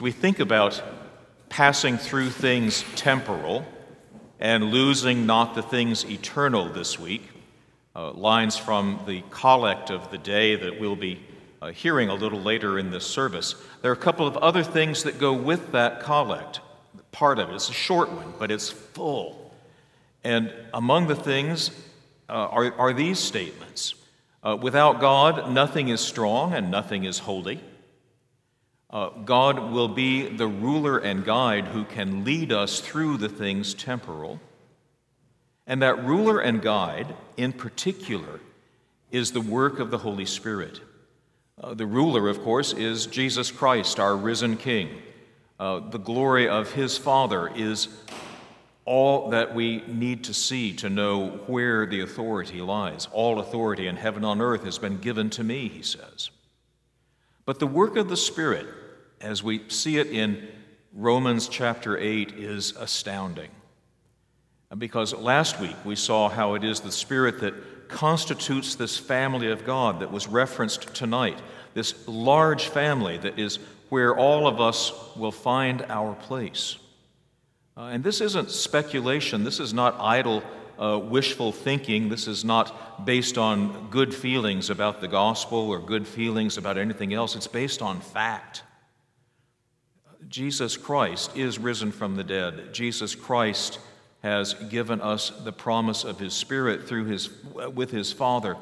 As we think about passing through things temporal and losing not the things eternal this week, uh, lines from the collect of the day that we'll be uh, hearing a little later in this service. There are a couple of other things that go with that collect. Part of it is a short one, but it's full. And among the things uh, are, are, these statements uh, Without God, nothing is strong and nothing is holy. Uh, God will be the ruler and guide who can lead us through the things temporal. And that ruler and guide, in particular, is the work of the Holy Spirit. Uh, the ruler, of course, is Jesus Christ, our risen King. Uh, the glory of his Father is all that we need to see to know where the authority lies. All authority in heaven and on earth has been given to me, he says. But the work of the Spirit, as we see it in Romans chapter 8, is astounding. Because last week we saw how it is the Spirit that constitutes this family of God that was referenced tonight, this large family that is where all of us will find our place. Uh, and this isn't speculation, this is not idle uh, wishful thinking, this is not based on good feelings about the gospel or good feelings about anything else, it's based on fact. Jesus Christ is risen from the dead. Jesus Christ has given us the promise of his spirit through his with his father.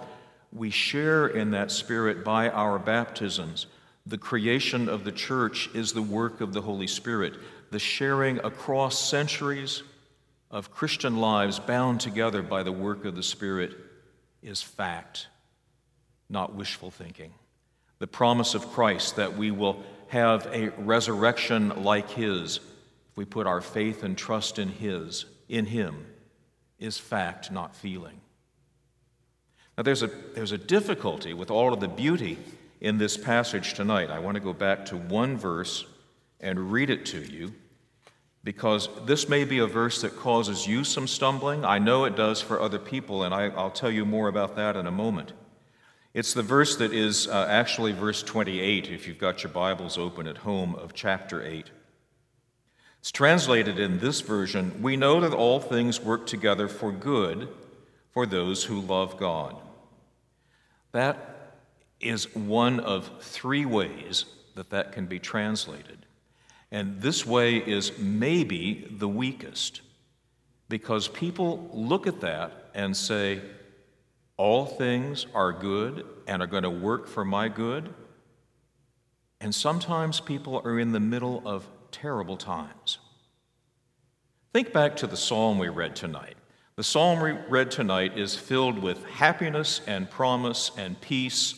We share in that spirit by our baptisms. The creation of the church is the work of the holy spirit. The sharing across centuries of christian lives bound together by the work of the spirit is fact not wishful thinking. The promise of christ that we will have a resurrection like his if we put our faith and trust in his in him is fact, not feeling. Now, there's a, there's a difficulty with all of the beauty in this passage tonight. I want to go back to one verse and read it to you because this may be a verse that causes you some stumbling. I know it does for other people, and I, will tell you more about that in a moment. It's the verse that is uh, actually verse 28, if you've got your Bibles open at home, of chapter 8. It's translated in this version We know that all things work together for good for those who love God. That is one of three ways that that can be translated. And this way is maybe the weakest because people look at that and say, All things are good and are going to work for my good. And sometimes people are in the middle of terrible times. Think back to the psalm we read tonight. The psalm we read tonight is filled with happiness and promise and peace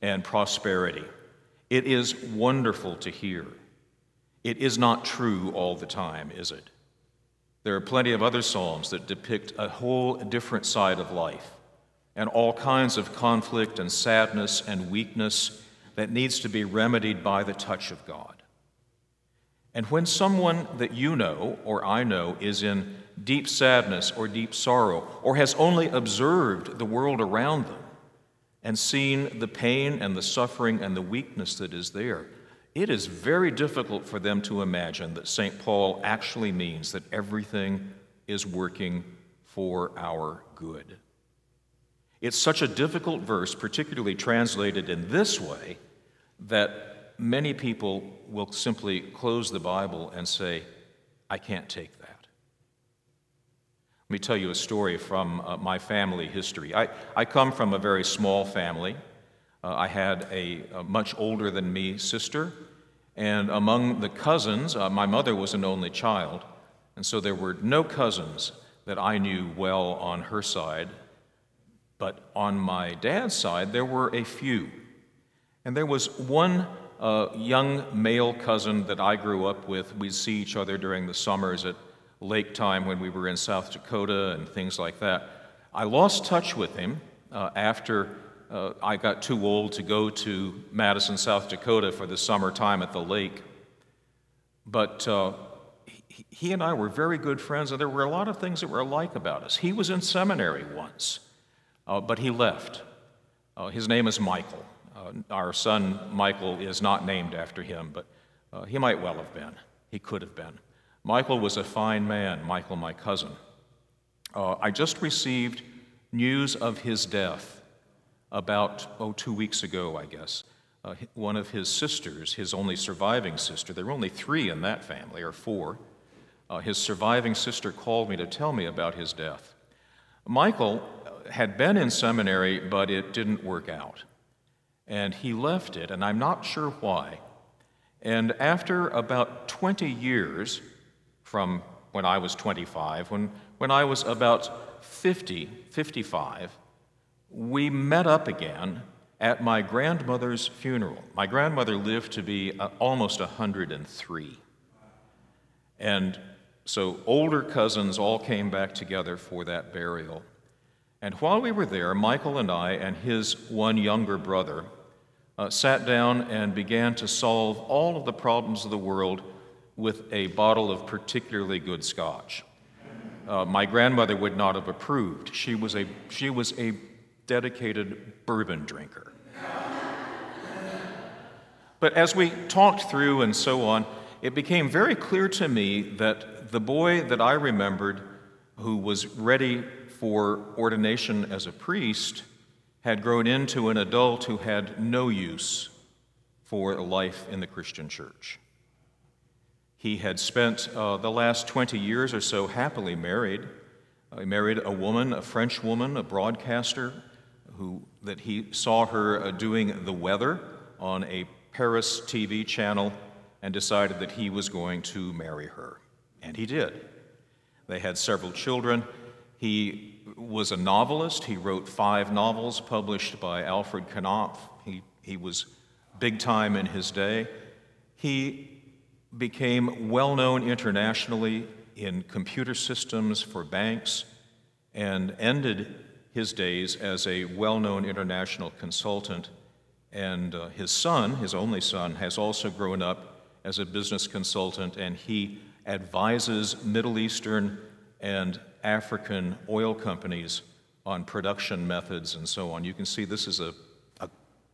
and prosperity. It is wonderful to hear. It is not true all the time, is it? There are plenty of other psalms that depict a whole different side of life and all kinds of conflict and sadness and weakness that needs to be remedied by the touch of God. And when someone that you know or I know is in deep sadness or deep sorrow, or has only observed the world around them and seen the pain and the suffering and the weakness that is there, it is very difficult for them to imagine that St. Paul actually means that everything is working for our good. It's such a difficult verse, particularly translated in this way, that many people will simply close the Bible and say, I can't take that. Let me tell you a story from uh, my family history. I, I come from a very small family. Uh, I had a, a, much older than me sister, and among the cousins, uh, my mother was an only child, and so there were no cousins that I knew well on her side. But on my dad's side, there were a few. And there was one a young male cousin that I grew up with. We'd see each other during the summers at lake time when we were in South Dakota and things like that. I lost touch with him uh, after uh, I got too old to go to Madison, South Dakota for the summertime at the lake. But uh, he, he and I were very good friends, and there were a lot of things that were alike about us. He was in seminary once, uh, but he left. Uh, his name is Michael. Uh, our son Michael is not named after him, but Uh, he might well have been. He could have been. Michael was a fine man, Michael, my cousin. Uh, I just received news of his death about, oh, two weeks ago, I guess. Uh, one of his sisters, his only surviving sister, there were only three in that family, or four. His surviving sister called me to tell me about his death. Michael had been in seminary, but it didn't work out. And he left it, and I'm not sure why. And after about 20 years from when I was 25, when, when I was about 50, 55, we met up again at my grandmother's funeral. My grandmother lived to be uh, almost 103. And so older cousins all came back together for that burial. And while we were there, Michael and I and his one younger brother uh, sat down and began to solve all of the problems of the world with a bottle of particularly good scotch. Uh, my grandmother would not have approved. She was a, she was a dedicated bourbon drinker. But as we talked through and so on, it became very clear to me that the boy that I remembered who was ready for ordination as a priest had grown into an adult who had no use for life in the Christian church. He had spent uh, the last 20 years or so happily married. He married a woman, a French woman, a broadcaster, who, that he saw her uh, doing the weather on a Paris TV channel and decided that he was going to marry her. And he did. They had several children. He was a novelist. He wrote five novels published by Alfred Knopf. He, he was big time in his day. He became well known internationally in computer systems for banks and ended his days as a well known international consultant. And uh, his son, his only son, has also grown up as a business consultant, and he advises Middle Eastern and African oil companies on production methods and so on. You can see this is a, a,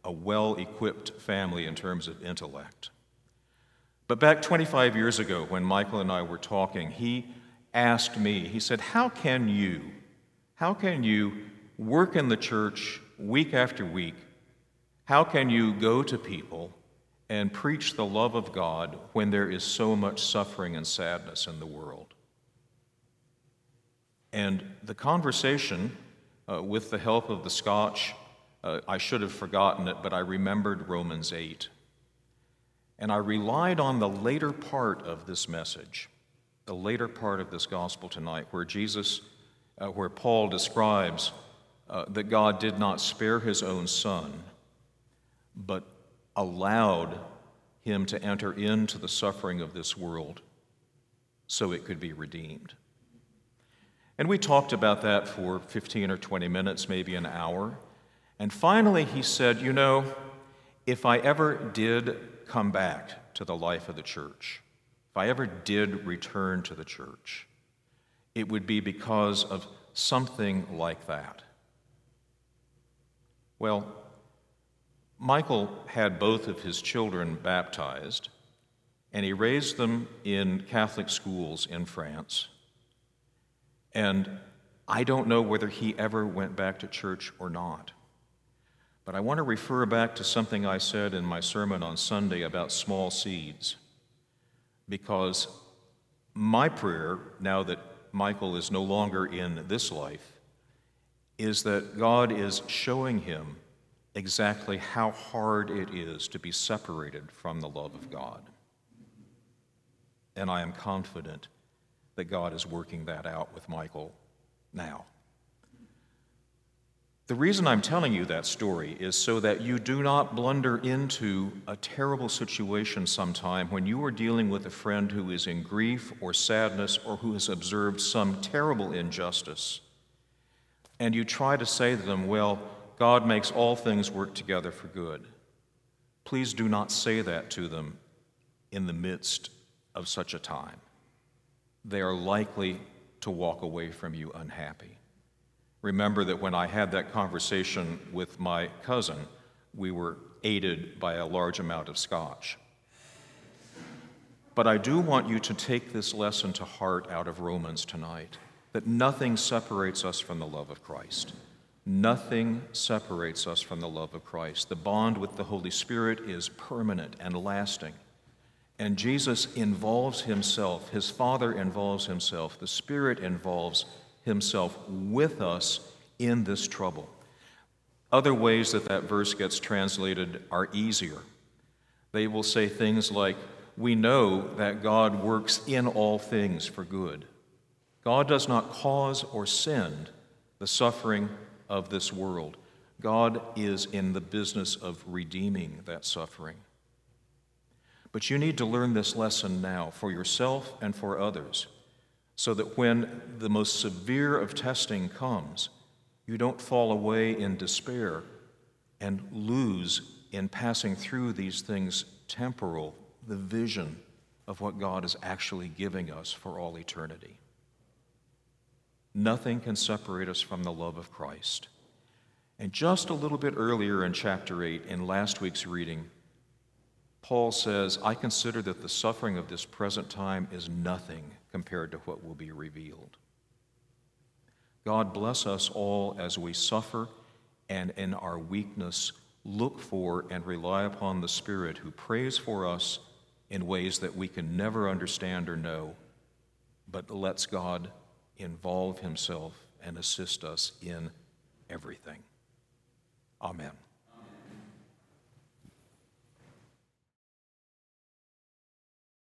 a well equipped family in terms of intellect. But back 25 years ago, when Michael and I were talking, he asked me, he said, How can you, how can you work in the church week after week? How can you go to people and preach the love of God when there is so much suffering and sadness in the world? And the conversation, uh, with the help of the scotch, uh, I should have forgotten it, but I remembered Romans 8. And I relied on the later part of this message, the later part of this gospel tonight, where Jesus, uh, where Paul describes uh, that God did not spare his own son, but allowed him to enter into the suffering of this world so it could be redeemed. And we talked about that for 15 or 20 minutes, maybe an hour. And finally, he said, You know, if I ever did come back to the life of the church, if I ever did return to the church, it would be because of something like that. Well, Michael had both of his children baptized, and he raised them in Catholic schools in France. And I don't know whether he ever went back to church or not. But I want to refer back to something I said in my sermon on Sunday about small seeds. Because my prayer, now that Michael is no longer in this life, is that God is showing him exactly how hard it is to be separated from the love of God. And I am confident that God is working that out with Michael now. The reason I'm telling you that story is so that you do not blunder into a terrible situation sometime when you are dealing with a friend who is in grief or sadness or who has observed some terrible injustice. And you try to say to them, Well, God makes all things work together for good. Please do not say that to them in the midst of such a time they are likely to walk away from you unhappy. Remember that when I had that conversation with my cousin, we were aided by a large amount of scotch. But I do want you to take this lesson to heart out of Romans tonight that nothing separates us from the love of Christ. Nothing separates us from the love of Christ. The bond with the Holy Spirit is permanent and lasting. And Jesus involves himself, his Father involves himself, the Spirit involves himself with us in this trouble. Other ways that that verse gets translated are easier. They will say things like, We know that God works in all things for good. God does not cause or send the suffering of this world. God is in the business of redeeming that suffering. But you need to learn this lesson now for yourself and for others, so that when the most severe of testing comes, you don't fall away in despair and lose in passing through these things temporal the vision of what God is actually giving us for all eternity. Nothing can separate us from the love of Christ. And just a little bit earlier in chapter 8, in last week's reading, Paul says, I consider that the suffering of this present time is nothing compared to what will be revealed. God bless us all as we suffer and in our weakness look for and rely upon the Spirit who prays for us in ways that we can never understand or know, but lets God involve Himself and assist us in everything. Amen.